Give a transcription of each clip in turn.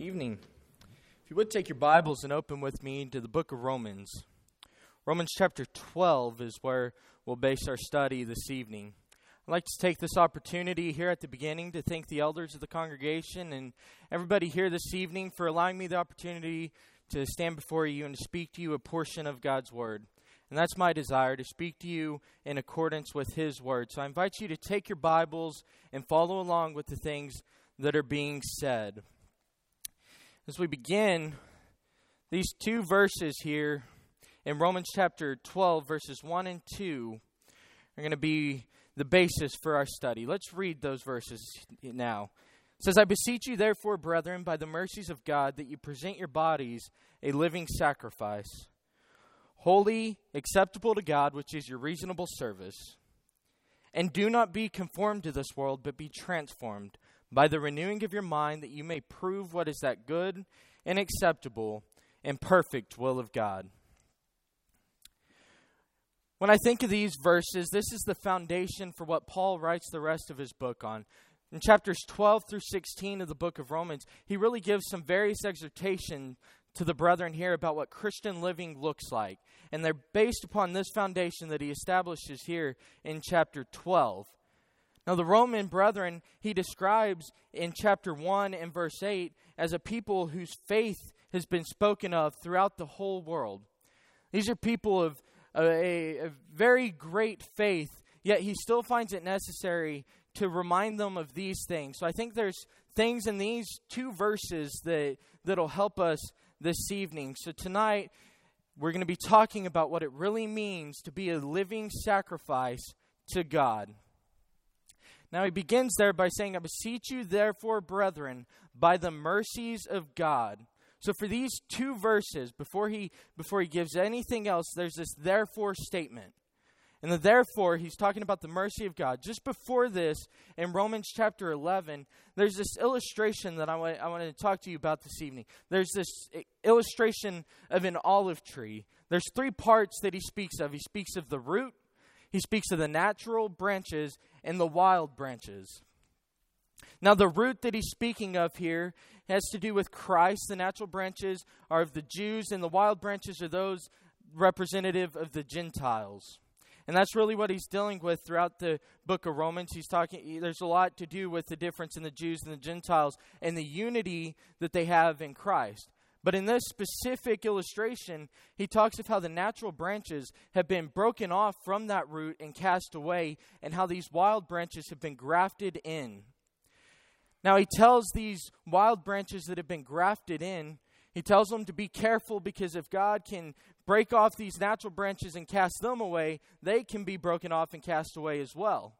evening. If you would take your Bibles and open with me to the book of Romans. Romans chapter 12 is where we'll base our study this evening. I'd like to take this opportunity here at the beginning to thank the elders of the congregation and everybody here this evening for allowing me the opportunity to stand before you and to speak to you a portion of God's Word. And that's my desire to speak to you in accordance with His Word. So I invite you to take your Bibles and follow along with the things that are being said. As we begin, these two verses here in Romans chapter 12, verses 1 and 2, are going to be the basis for our study. Let's read those verses now. It says, I beseech you, therefore, brethren, by the mercies of God, that you present your bodies a living sacrifice, holy, acceptable to God, which is your reasonable service. And do not be conformed to this world, but be transformed by the renewing of your mind, that you may prove what is that good and acceptable and perfect will of God. When I think of these verses, this is the foundation for what Paul writes the rest of his book on. In chapters 12 through 16 of the book of Romans, he really gives some various exhortation to the brethren here about what Christian living looks like. And they're based upon this foundation that he establishes here in chapter 12. Now, the Roman brethren, he describes in chapter 1 and verse 8 as a people whose faith has been spoken of throughout the whole world. These are people of a, a, very great faith, yet he still finds it necessary to remind them of these things. So I think there's things in these two verses that that'll help us this evening. So tonight we're going to be talking about what it really means to be a living sacrifice to God. Now he begins there by saying, I beseech you, therefore, brethren, by the mercies of God. So for these two verses, before he before he gives anything else, there's this therefore statement. And the therefore, he's talking about the mercy of God. Just before this, in Romans chapter 11, there's this illustration that I want, I want to talk to you about this evening. There's this eh, illustration of an olive tree. There's three parts that he speaks of. He speaks of the root, he speaks of the natural branches and the wild branches. Now, the root that he's speaking of here has to do with Christ. The natural branches are of the Jews, and the wild branches are those representative of the Gentiles. And that's really what he's dealing with throughout the book of Romans. He's talking there's a lot to do with the difference in the Jews and the Gentiles and the unity that they have in Christ. But in this specific illustration, he talks of how the natural branches have been broken off from that root and cast away, and how these wild branches have been grafted in. Now, he tells these wild branches that have been grafted in, he tells them to be careful because if God can break off these natural branches and cast them away, they can be broken off and cast away as well.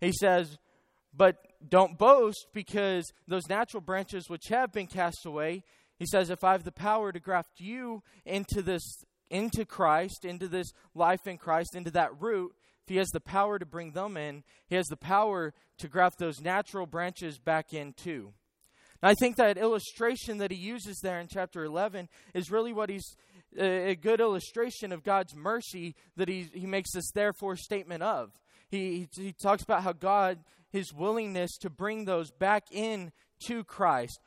He says, but don't boast because those natural branches which have been cast away he says, if I have the power to graft you into this, into Christ, into this life in Christ, into that root, if he has the power to bring them in, he has the power to graft those natural branches back in too. Now, I think that illustration that he uses there in chapter 11 is really what he's a good illustration of God's mercy that he, he makes this therefore statement of. He, he, he talks about how God, his willingness to bring those back in to Christ,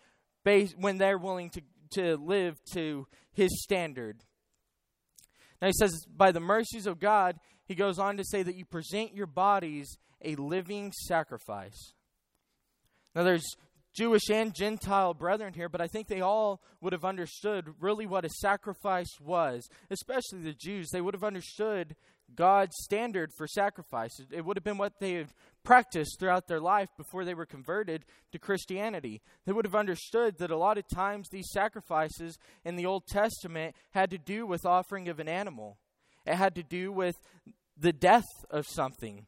based, when they're willing to, to live to his standard. Now he says, by the mercies of God, he goes on to say that you present your bodies a living sacrifice. Now there's Jewish and Gentile brethren here, but I think they all would have understood really what a sacrifice was, especially the Jews. They would have understood God's standard for sacrifice. It would have been what they had practiced throughout their life before they were converted to Christianity. They would have understood that a lot of times these sacrifices in the Old Testament had to do with offering of an animal, it had to do with the death of something.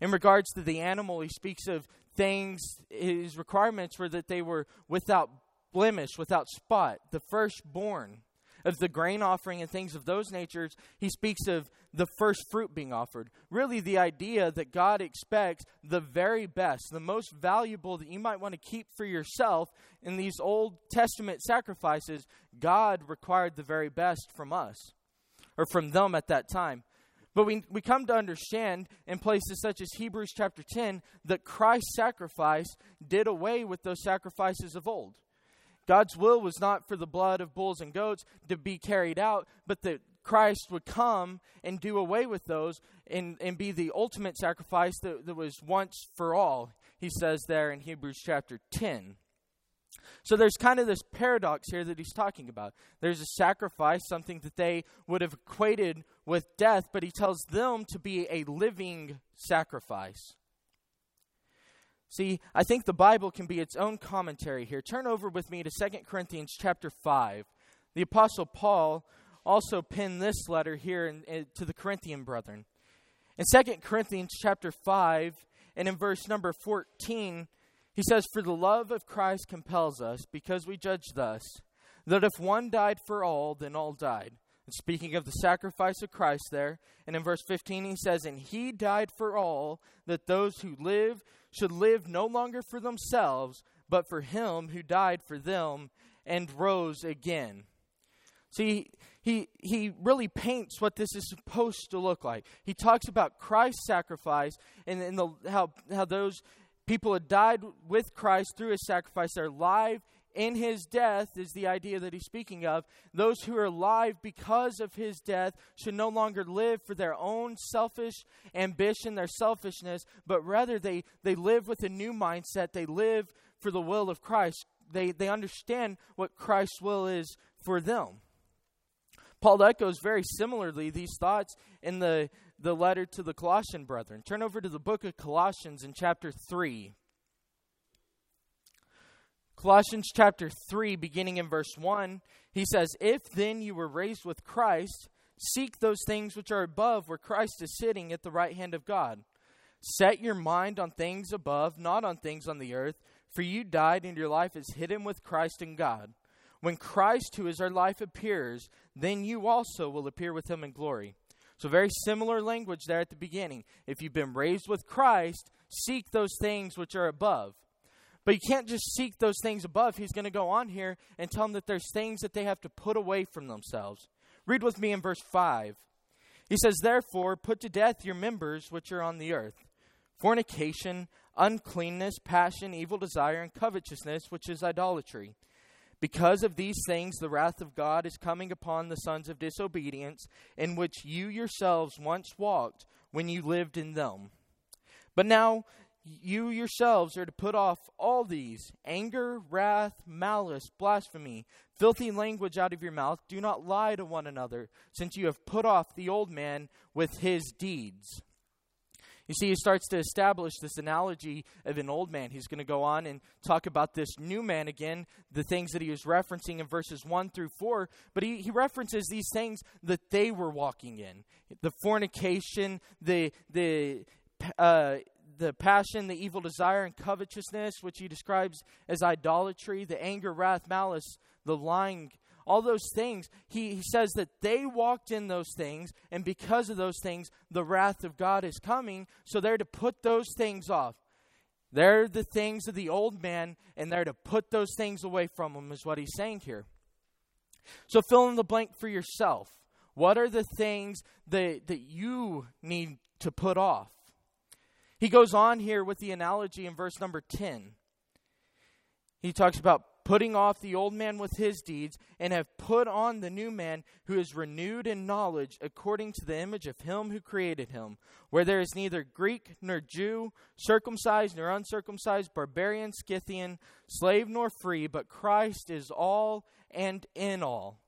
In regards to the animal, he speaks of things, his requirements were that they were without blemish, without spot, the firstborn of the grain offering and things of those natures, he speaks of the first fruit being offered. Really, the idea that God expects the very best, the most valuable that you might want to keep for yourself in these Old Testament sacrifices, God required the very best from us, or from them at that time. But we, we come to understand in places such as Hebrews chapter 10 that Christ's sacrifice did away with those sacrifices of old. God's will was not for the blood of bulls and goats to be carried out, but that Christ would come and do away with those and, and be the ultimate sacrifice that, that was once for all, he says there in Hebrews chapter 10. So there's kind of this paradox here that he's talking about. There's a sacrifice, something that they would have equated with death, but he tells them to be a living sacrifice. See, I think the Bible can be its own commentary here. Turn over with me to 2 Corinthians chapter 5. The apostle Paul also penned this letter here in, in, to the Corinthian brethren. In 2 Corinthians chapter 5 and in verse number 14, he says, For the love of Christ compels us, because we judge thus, that if one died for all, then all died. And speaking of the sacrifice of Christ there, and in verse 15 he says, And he died for all, that those who live should live no longer for themselves, but for him who died for them and rose again. See, he, he really paints what this is supposed to look like. He talks about Christ's sacrifice and, and the, how, how those people had died with Christ through his sacrifice. They're alive in his death, is the idea that he's speaking of. Those who are alive because of his death should no longer live for their own selfish ambition, their selfishness, but rather they, they live with a new mindset. They live for the will of Christ. They, they understand what Christ's will is for them. Paul echoes very similarly these thoughts in the, the letter to the Colossian brethren. Turn over to the book of Colossians in chapter 3. Colossians chapter 3, beginning in verse 1, he says, If then you were raised with Christ, seek those things which are above, where Christ is sitting at the right hand of God. Set your mind on things above, not on things on the earth, for you died, and your life is hidden with Christ in God. When Christ, who is our life, appears, then you also will appear with him in glory. So, very similar language there at the beginning. If you've been raised with Christ, seek those things which are above. But you can't just seek those things above. He's going to go on here and tell them that there's things that they have to put away from themselves. Read with me in verse 5. He says, Therefore, put to death your members which are on the earth fornication, uncleanness, passion, evil desire, and covetousness, which is idolatry. Because of these things, the wrath of God is coming upon the sons of disobedience, in which you yourselves once walked when you lived in them. But now you yourselves are to put off all these anger, wrath, malice, blasphemy, filthy language out of your mouth. Do not lie to one another, since you have put off the old man with his deeds. You see, he starts to establish this analogy of an old man. He's going to go on and talk about this new man again, the things that he was referencing in verses 1 through 4. But he, he references these things that they were walking in the fornication, the, the uh, the passion, the evil desire, and covetousness, which he describes as idolatry, the anger, wrath, malice, the lying, all those things, he, he says that they walked in those things, and because of those things, the wrath of God is coming. So they're to put those things off. They're the things of the old man, and they're to put those things away from them, is what he's saying here. So fill in the blank for yourself. What are the things that, that you need to put off? He goes on here with the analogy in verse number 10. He talks about putting off the old man with his deeds and have put on the new man who is renewed in knowledge according to the image of him who created him, where there is neither Greek nor Jew, circumcised nor uncircumcised, barbarian, Scythian, slave nor free, but Christ is all and in all.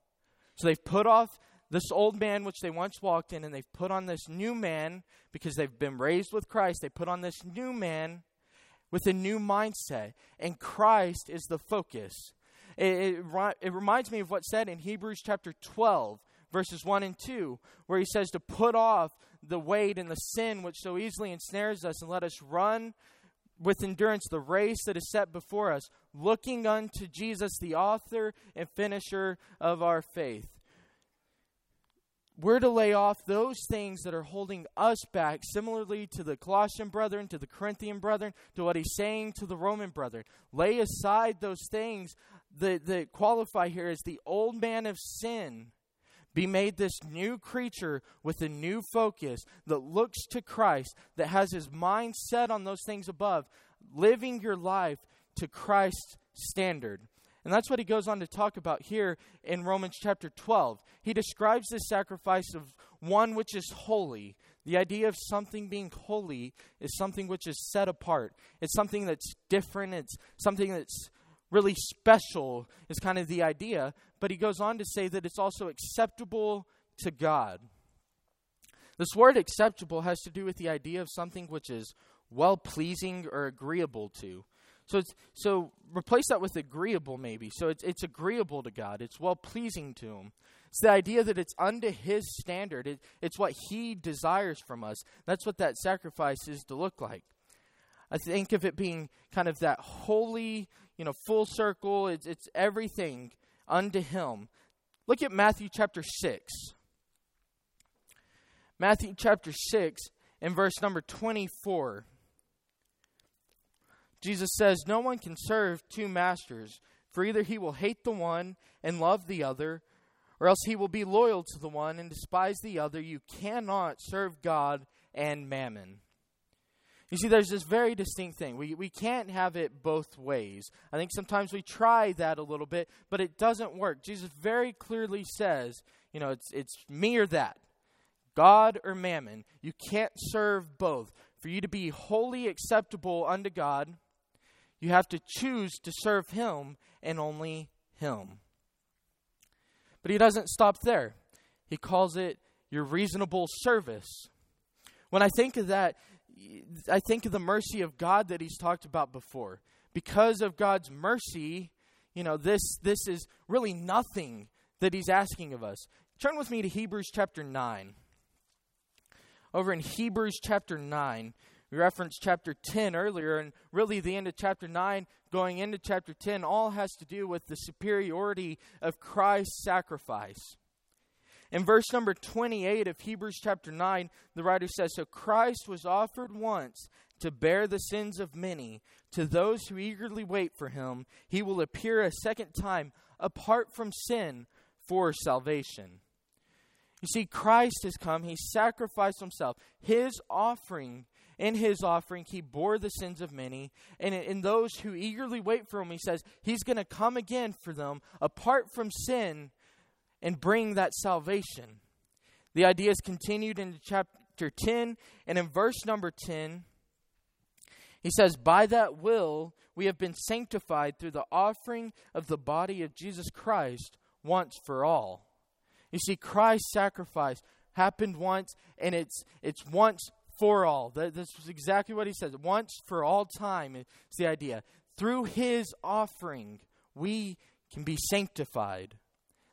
So they've put off this old man which they once walked in, and they've put on this new man because they've been raised with Christ. They put on this new man with a new mindset, and Christ is the focus. It, it, it reminds me of what's said in Hebrews chapter 12, verses 1 and 2, where he says to put off the weight and the sin which so easily ensnares us, and let us run with endurance the race that is set before us, looking unto Jesus, the author and finisher of our faith. We're to lay off those things that are holding us back, similarly to the Colossian brethren, to the Corinthian brethren, to what he's saying to the Roman brethren. Lay aside those things that, that qualify here as the old man of sin. Be made this new creature with a new focus that looks to Christ, that has his mind set on those things above, living your life to Christ's standard. And that's what he goes on to talk about here in Romans chapter 12. He describes this sacrifice of one which is holy. The idea of something being holy is something which is set apart. It's something that's different. It's something that's really special, is kind of the idea. But he goes on to say that it's also acceptable to God. This word acceptable has to do with the idea of something which is well pleasing or agreeable to. So it's so replace that with agreeable maybe. So it's it's agreeable to God. It's well pleasing to him. It's the idea that it's unto his standard. It, it's what he desires from us. That's what that sacrifice is to look like. I think of it being kind of that holy, you know, full circle. It's it's everything unto him. Look at Matthew chapter 6. Matthew chapter 6 and verse number 24. Jesus says, No one can serve two masters, for either he will hate the one and love the other, or else he will be loyal to the one and despise the other. You cannot serve God and mammon. You see, there's this very distinct thing. We, we can't have it both ways. I think sometimes we try that a little bit, but it doesn't work. Jesus very clearly says, you know, it's, it's me or that. God or mammon. You can't serve both. For you to be wholly acceptable unto God, you have to choose to serve Him and only Him. But He doesn't stop there, He calls it your reasonable service. When I think of that, I think of the mercy of God that He's talked about before. Because of God's mercy, you know, this, this is really nothing that He's asking of us. Turn with me to Hebrews chapter 9. Over in Hebrews chapter 9, we referenced chapter 10 earlier, and really the end of chapter 9 going into chapter 10 all has to do with the superiority of Christ's sacrifice. In verse number 28 of Hebrews chapter 9, the writer says So Christ was offered once to bear the sins of many. To those who eagerly wait for him, he will appear a second time apart from sin for salvation. You see, Christ has come, he sacrificed himself. His offering in his offering, he bore the sins of many. And in those who eagerly wait for him, he says he's going to come again for them apart from sin and bring that salvation. The idea is continued into chapter 10. And in verse number 10, he says, By that will we have been sanctified through the offering of the body of Jesus Christ once for all. You see, Christ's sacrifice happened once, and it's, it's once for all. This is exactly what he says. Once for all time is the idea. Through his offering, we can be sanctified.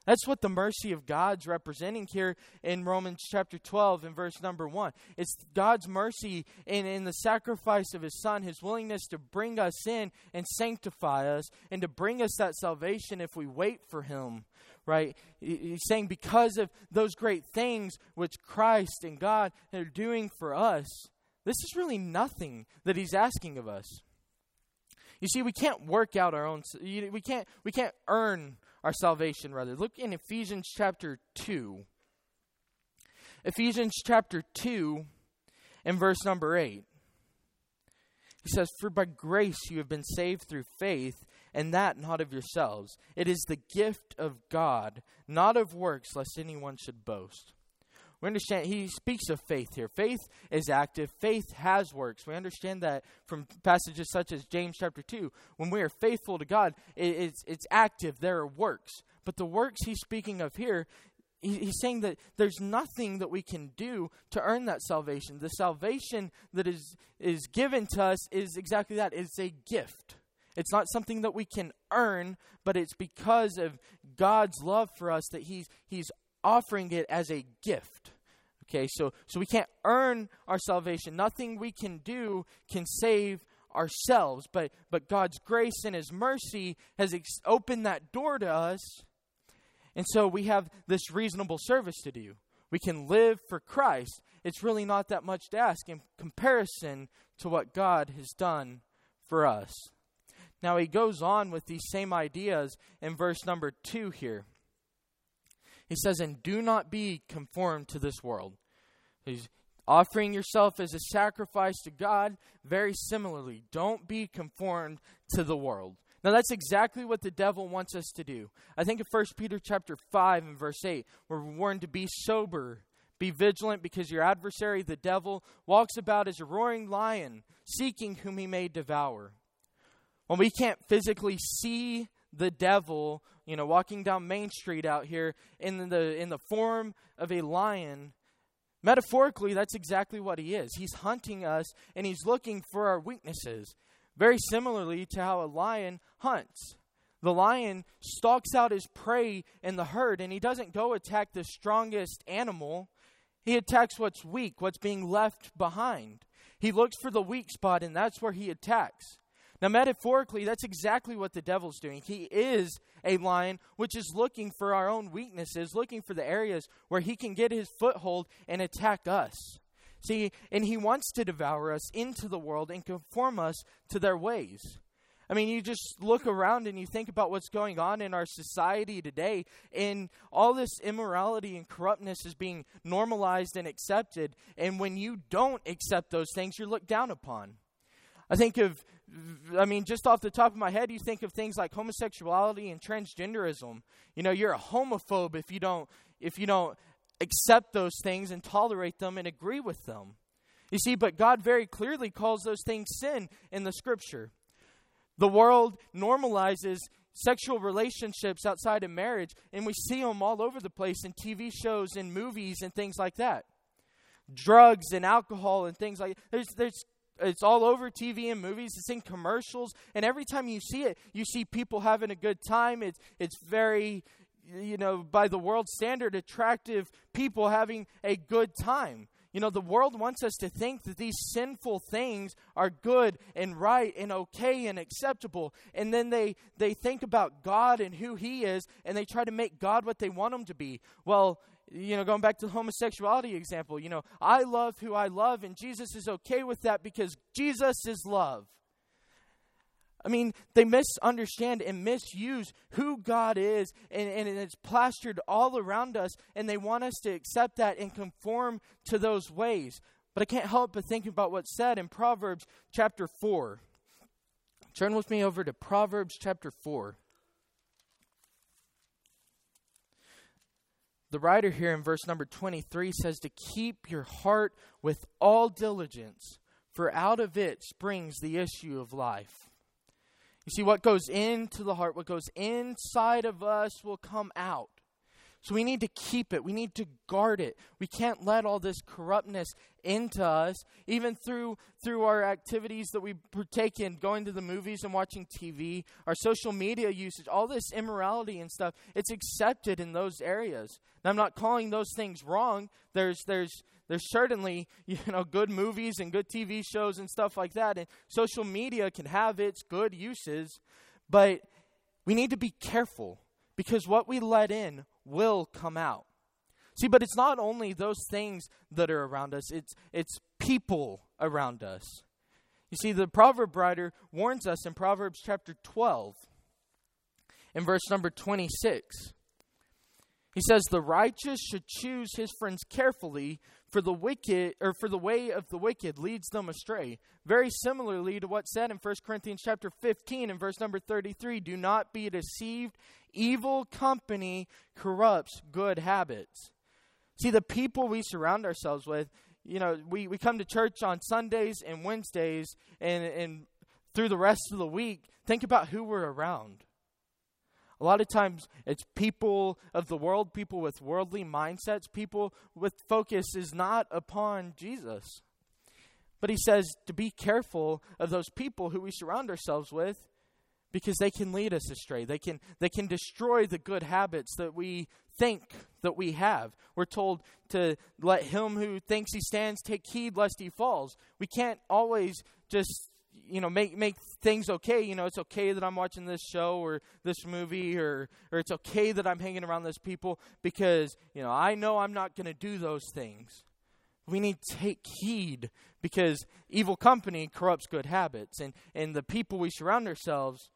That's what the mercy of God's representing here in Romans chapter 12 and verse number 1. It's God's mercy in, in the sacrifice of His Son, His willingness to bring us in and sanctify us and to bring us that salvation if we wait for Him right? He's saying because of those great things which Christ and God are doing for us, this is really nothing that he's asking of us. You see, we can't work out our own we can't we can't earn our salvation rather. Look in Ephesians chapter 2. Ephesians chapter 2 and verse number 8. He says, For by grace you have been saved through faith, and that not of yourselves. It is the gift of God, not of works, lest anyone should boast. We understand he speaks of faith here. Faith is active. Faith has works. We understand that from passages such as James chapter 2. When we are faithful to God, it, it's, it's active. There are works. But the works he's speaking of here, he, he's saying that there's nothing that we can do to earn that salvation. The salvation that is, is given to us is exactly that it's a gift. It's not something that we can earn, but it's because of God's love for us that He's He's offering it as a gift. Okay, so so we can't earn our salvation. Nothing we can do can save ourselves, but but God's grace and His mercy has ex- opened that door to us, and so we have this reasonable service to do. We can live for Christ. It's really not that much to ask in comparison to what God has done for us. Now he goes on with these same ideas in verse number 2 here. He says, And do not be conformed to this world. He's offering yourself as a sacrifice to God. Very similarly, don't be conformed to the world. Now that's exactly what the devil wants us to do. I think of 1 Peter chapter 5 and verse 8, we're warned to be sober, be vigilant because your adversary the devil walks about as a roaring lion, seeking whom he may devour. When we can't physically see the devil, you know, walking down Main Street out here in the in the form of a lion, metaphorically that's exactly what he is. He's hunting us and he's looking for our weaknesses. Very similarly to how a lion hunts. The lion stalks out his prey in the herd and he doesn't go attack the strongest animal. He attacks what's weak, what's being left behind. He looks for the weak spot and that's where he attacks. Now, metaphorically, that's exactly what the devil's doing. He is a lion which is looking for our own weaknesses, looking for the areas where he can get his foothold and attack us. See, and he wants to devour us into the world and conform us to their ways. I mean, you just look around and you think about what's going on in our society today, and all this immorality and corruptness is being normalized and accepted. And when you don't accept those things, you're looked down upon. I think of I mean, just off the top of my head, you think of things like homosexuality and transgenderism. You know, you're a homophobe if you don't if you don't accept those things and tolerate them and agree with them. You see, but God very clearly calls those things sin in the scripture. The world normalizes sexual relationships outside of marriage, and we see them all over the place in TV shows and movies and things like that. Drugs and alcohol and things like there's there's it's all over TV and movies. It's in commercials, and every time you see it, you see people having a good time. It's it's very, you know, by the world standard, attractive people having a good time. You know, the world wants us to think that these sinful things are good and right and okay and acceptable. And then they, they think about God and who He is, and they try to make God what they want Him to be. Well, you know, going back to the homosexuality example, you know, I love who I love, and Jesus is okay with that because Jesus is love. I mean, they misunderstand and misuse who God is, and, and it's plastered all around us, and they want us to accept that and conform to those ways. But I can't help but think about what's said in Proverbs chapter 4. Turn with me over to Proverbs chapter 4. The writer here in verse number 23 says to keep your heart with all diligence, for out of it springs the issue of life. You see, what goes into the heart, what goes inside of us, will come out. So we need to keep it. We need to guard it. We can't let all this corruptness into us, even through through our activities that we partake in, going to the movies and watching TV, our social media usage, all this immorality and stuff. It's accepted in those areas. Now, I'm not calling those things wrong. There's there's there's certainly you know good movies and good TV shows and stuff like that, and social media can have its good uses, but we need to be careful because what we let in will come out. See, but it's not only those things that are around us, it's, it's people around us. You see, the proverb writer warns us in Proverbs chapter 12, in verse number 26. He says, The righteous should choose his friends carefully, for the wicked or for the way of the wicked leads them astray. Very similarly to what's said in 1 Corinthians chapter 15 and verse number 33, do not be deceived, evil company corrupts good habits. See, the people we surround ourselves with, you know, we, we come to church on Sundays and Wednesdays and, and through the rest of the week. Think about who we're around. A lot of times it's people of the world, people with worldly mindsets, people with focus is not upon Jesus. But he says to be careful of those people who we surround ourselves with because they can lead us astray. They can they can destroy the good habits that we think that we have. We're told to let him who thinks he stands take heed lest he falls. We can't always just you know make make things okay you know it's okay that i'm watching this show or this movie or or it's okay that i'm hanging around those people because you know i know i'm not going to do those things we need to take heed because evil company corrupts good habits and and the people we surround ourselves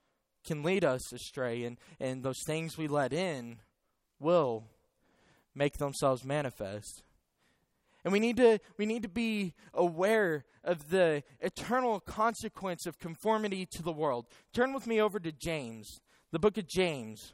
can lead us astray and and those things we let in will make themselves manifest And we need to we need to be aware of the eternal consequence of conformity to the world. Turn with me over to James, the book of James.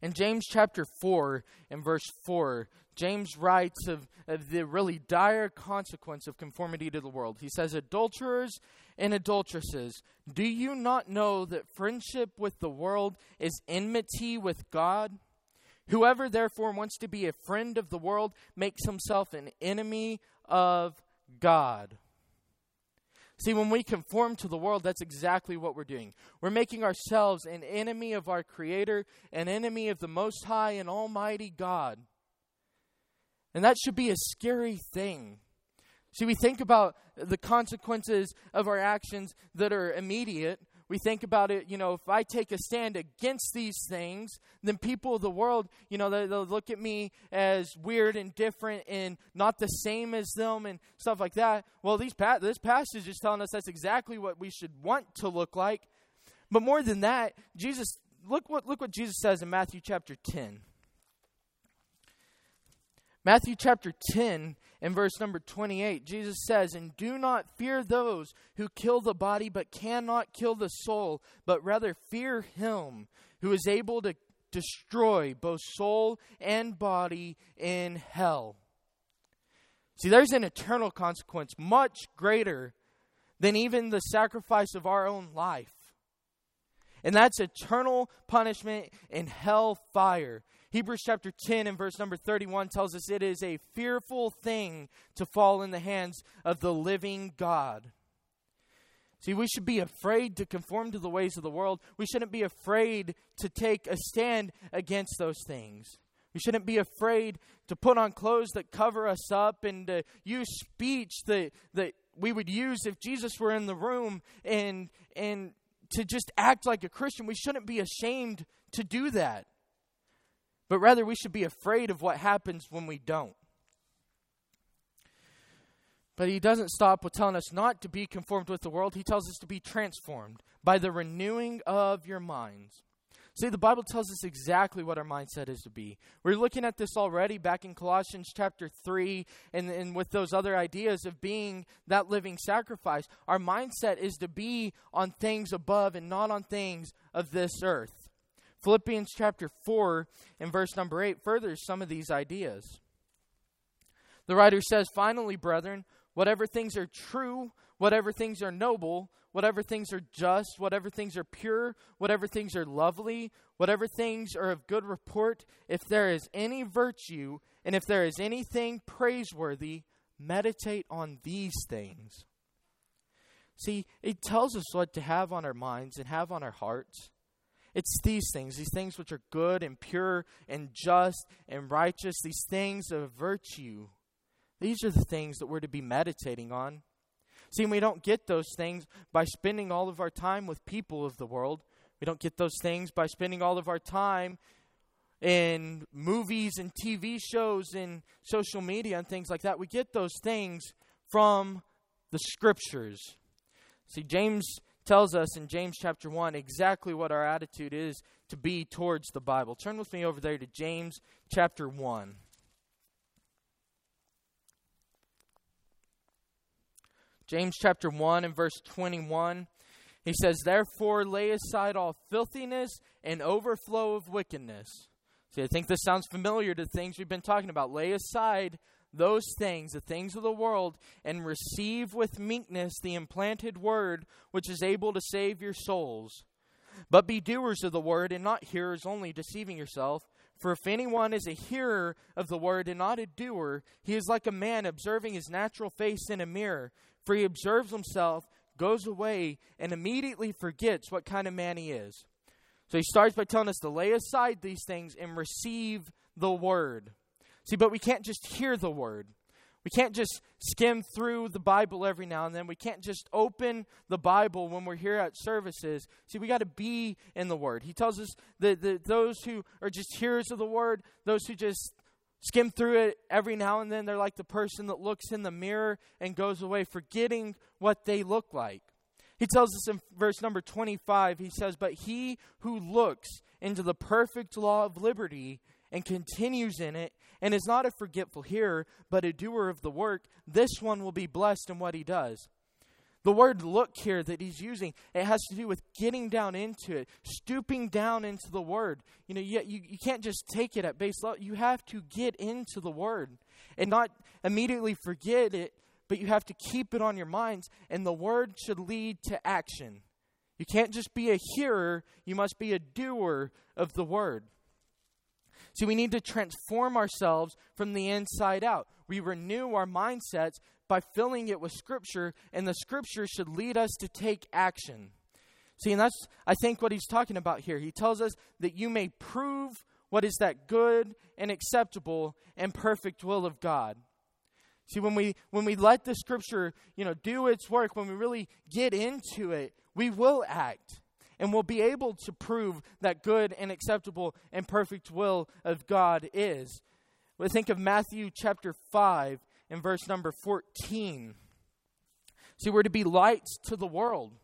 In James chapter 4 and verse 4, James writes of, of the really dire consequence of conformity to the world. He says, Adulterers and adulteresses, do you not know that friendship with the world is enmity with God? Whoever therefore wants to be a friend of the world makes himself an enemy of God. See, when we conform to the world, that's exactly what we're doing. We're making ourselves an enemy of our Creator, an enemy of the Most High and Almighty God. And that should be a scary thing. See, we think about the consequences of our actions that are immediate. We think about it, you know, if I take a stand against these things, then people of the world, you know, they, will look at me as weird and different and not the same as them and stuff like that. Well, these pa- this passage is telling us that's exactly what we should want to look like. But more than that, Jesus, look what, look what Jesus says in Matthew chapter 10. Matthew chapter 10 and verse number 28, Jesus says, And do not fear those who kill the body but cannot kill the soul, but rather fear him who is able to destroy both soul and body in hell. See, there's an eternal consequence much greater than even the sacrifice of our own life. And that's eternal punishment in hell fire. Hebrews chapter 10 and verse number 31 tells us it is a fearful thing to fall in the hands of the living God. See, we should be afraid to conform to the ways of the world. We shouldn't be afraid to take a stand against those things. We shouldn't be afraid to put on clothes that cover us up and to use speech that, that we would use if Jesus were in the room and, and to just act like a Christian. We shouldn't be ashamed to do that but rather we should be afraid of what happens when we don't. But he doesn't stop with telling us not to be conformed with the world. He tells us to be transformed by the renewing of your minds. See, the Bible tells us exactly what our mindset is to be. We're looking at this already back in Colossians chapter 3 and, and with those other ideas of being that living sacrifice. Our mindset is to be on things above and not on things of this earth. Philippians chapter 4 and verse number 8 furthers some of these ideas. The writer says, Finally, brethren, whatever things are true, whatever things are noble, whatever things are just, whatever things are pure, whatever things are lovely, whatever things are of good report, if there is any virtue, and if there is anything praiseworthy, meditate on these things. See, it tells us what to have on our minds and have on our hearts. It's these things, these things which are good and pure and just and righteous, these things of virtue. These are the things that we're to be meditating on. See, we don't get those things by spending all of our time with people of the world. We don't get those things by spending all of our time in movies and TV shows and social media and things like that. We get those things from the scriptures. See, James tells us in James chapter 1 exactly what our attitude is to be towards the Bible. Turn with me over there to James chapter 1. James chapter 1 and verse 21. He says, Therefore lay aside all filthiness and overflow of wickedness. See, I think this sounds familiar to things we've been talking about. Lay aside those things, the things of the world, and receive with meekness the implanted word which is able to save your souls. But be doers of the word and not hearers only, deceiving yourself. For if anyone is a hearer of the word and not a doer, he is like a man observing his natural face in a mirror. For he observes himself, goes away, and immediately forgets what kind of man he is. So he starts by telling us to lay aside these things and receive the word. See, but we can't just hear the word. We can't just skim through the Bible every now and then. We can't just open the Bible when we're here at services. See, we got to be in the Word. He tells us that, that those who are just hearers of the Word, those who just skim through it every now and then, they're like the person that looks in the mirror and goes away forgetting what they look like. He tells us in verse number 25, he says, But he who looks into the perfect law of liberty and continues in it, and is not a forgetful hearer, but a doer of the work, this one will be blessed in what he does. The word look here that he's using, it has to do with getting down into it, stooping down into the word. You know, you, you, you can't just take it at base level. You have to get into the word and not immediately forget it but you have to keep it on your minds, and the word should lead to action. You can't just be a hearer, you must be a doer of the word. See, we need to transform ourselves from the inside out. We renew our mindsets by filling it with Scripture, and the Scripture should lead us to take action. See, and that's, I think, what he's talking about here. He tells us that you may prove what is that good and acceptable and perfect will of God. See, when we when we let the scripture, you know, do its work, when we really get into it, we will act. And we'll be able to prove that good and acceptable and perfect will of God is. We think of Matthew chapter 5 and verse number 14. See, we're to be lights to the world.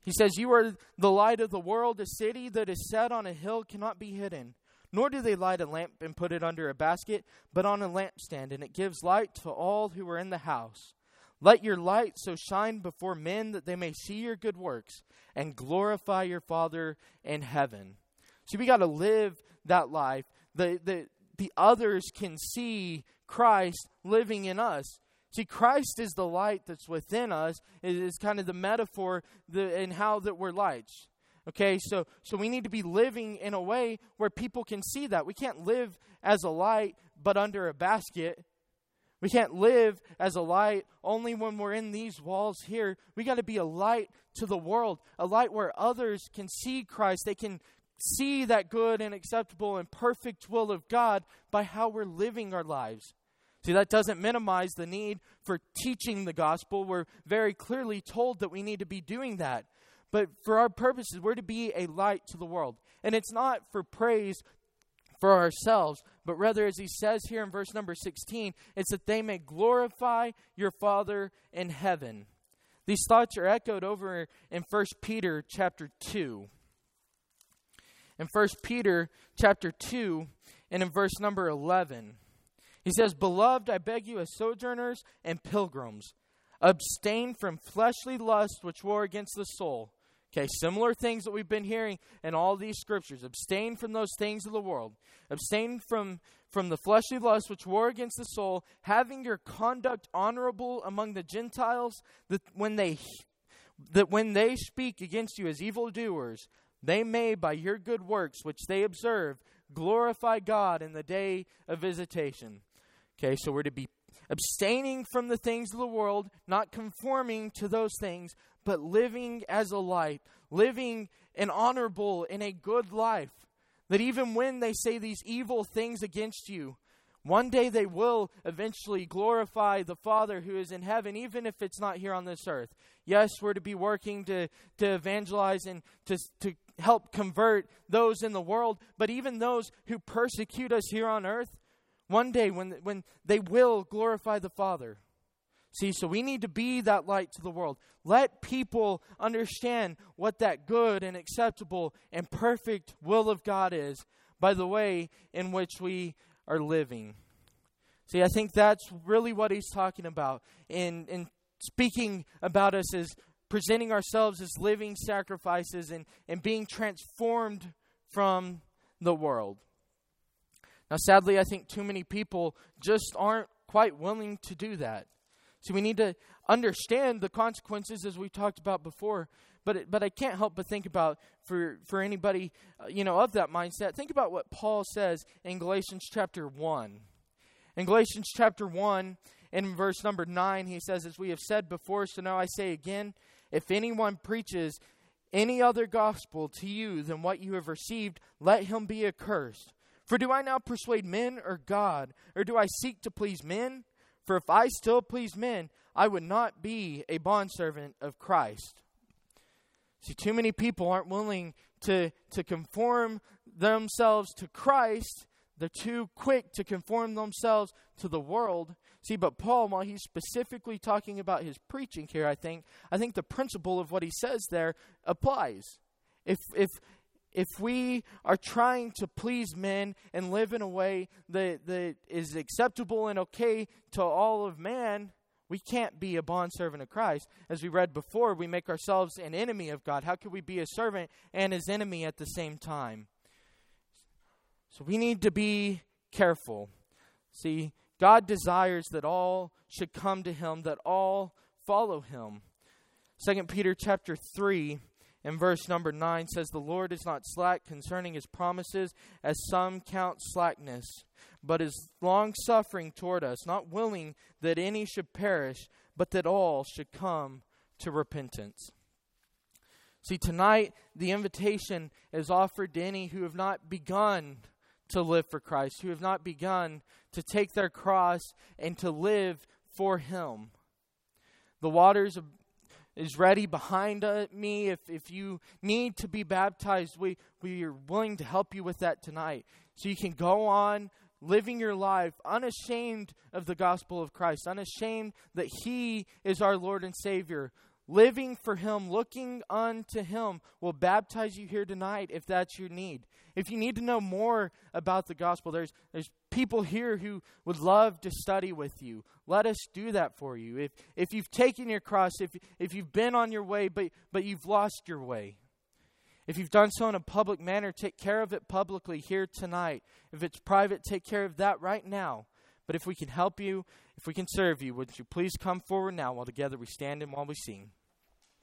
He says, You are the light of the world. A city that is set on a hill cannot be hidden. Nor do they light a lamp and put it under a basket, but on a lampstand, and it gives light to all who are in the house. Let your light so shine before men that they may see your good works and glorify your Father in heaven. See, we got to live that life. The, the, the others can see Christ living in us. See, Christ is the light that's within us. It is kind of the metaphor the, in how that we're lights. Okay, so so we need to be living in a way where people can see that. We can't live as a light but under a basket. We can't live as a light only when we're in these walls here. We got to be a light to the world, a light where others can see Christ. They can see that good and acceptable and perfect will of God by how we're living our lives. See, that doesn't minimize the need for teaching the gospel. We're very clearly told that we need to be doing that. But for our purposes, we're to be a light to the world. And it's not for praise for ourselves, but rather, as he says here in verse number 16, it's that they may glorify your Father in heaven. These thoughts are echoed over in 1 Peter chapter 2. In 1 Peter chapter 2 and in verse number 11, he says, Beloved, I beg you as sojourners and pilgrims, abstain from fleshly lusts which war against the soul Okay, similar things that we've been hearing in all these scriptures. Abstain from those things of the world. Abstain from, from the fleshly lusts which war against the soul, having your conduct honorable among the Gentiles, that when they that when they speak against you as evildoers, they may by your good works which they observe glorify God in the day of visitation. Okay, so we're to be abstaining from the things of the world, not conforming to those things, but living as a light, living an honorable and a good life. That even when they say these evil things against you, one day they will eventually glorify the Father who is in heaven, even if it's not here on this earth. Yes, we're to be working to, to evangelize and to, to help convert those in the world, but even those who persecute us here on earth, one day when, when they will glorify the Father. See, so we need to be that light to the world. Let people understand what that good and acceptable and perfect will of God is by the way in which we are living. See, I think that's really what he's talking about in, in speaking about us as presenting ourselves as living sacrifices and, and being transformed from the world. Now, sadly, I think too many people just aren't quite willing to do that. See, we need to understand the consequences as we talked about before. But but I can't help but think about for for anybody uh, you know of that mindset. Think about what Paul says in Galatians chapter one. In Galatians chapter one, in verse number nine, he says, "As we have said before, so now I say again: If anyone preaches any other gospel to you than what you have received, let him be accursed. For do I now persuade men or God, or do I seek to please men?" For if I still please men, I would not be a bondservant of Christ. See, too many people aren't willing to, to conform themselves to Christ. They're too quick to conform themselves to the world. See, but Paul, while he's specifically talking about his preaching here, I think I think the principle of what he says there applies. If if if we are trying to please men and live in a way that, that is acceptable and okay to all of man, we can't be a bondservant of Christ. As we read before, we make ourselves an enemy of God. How can we be a servant and his enemy at the same time? So we need to be careful. See, God desires that all should come to him, that all follow him. 2 Peter chapter 3 and verse number 9 says the Lord is not slack concerning his promises as some count slackness but is long suffering toward us, not willing that any should perish, but that all should come to repentance. See, tonight the invitation is offered to any who have not begun to live for Christ, who have not begun to take their cross and to live for Him. The waters of, is ready behind uh, me. If, if you need to be baptized, we, we are willing to help you with that tonight. So you can go on living your life unashamed of the gospel of Christ, unashamed that He is our Lord and Savior, living for Him, looking unto Him, will baptize you here tonight if that's your need. If you need to know more about the gospel, there's, there's people here who would love to study with you. Let us do that for you. If, if you've taken your cross, if, if you've been on your way, but, but you've lost your way, if you've done so in a public manner, take care of it publicly here tonight. If it's private, take care of that right now. But if we can help you, if we can serve you, would you please come forward now while together we stand and while we sing?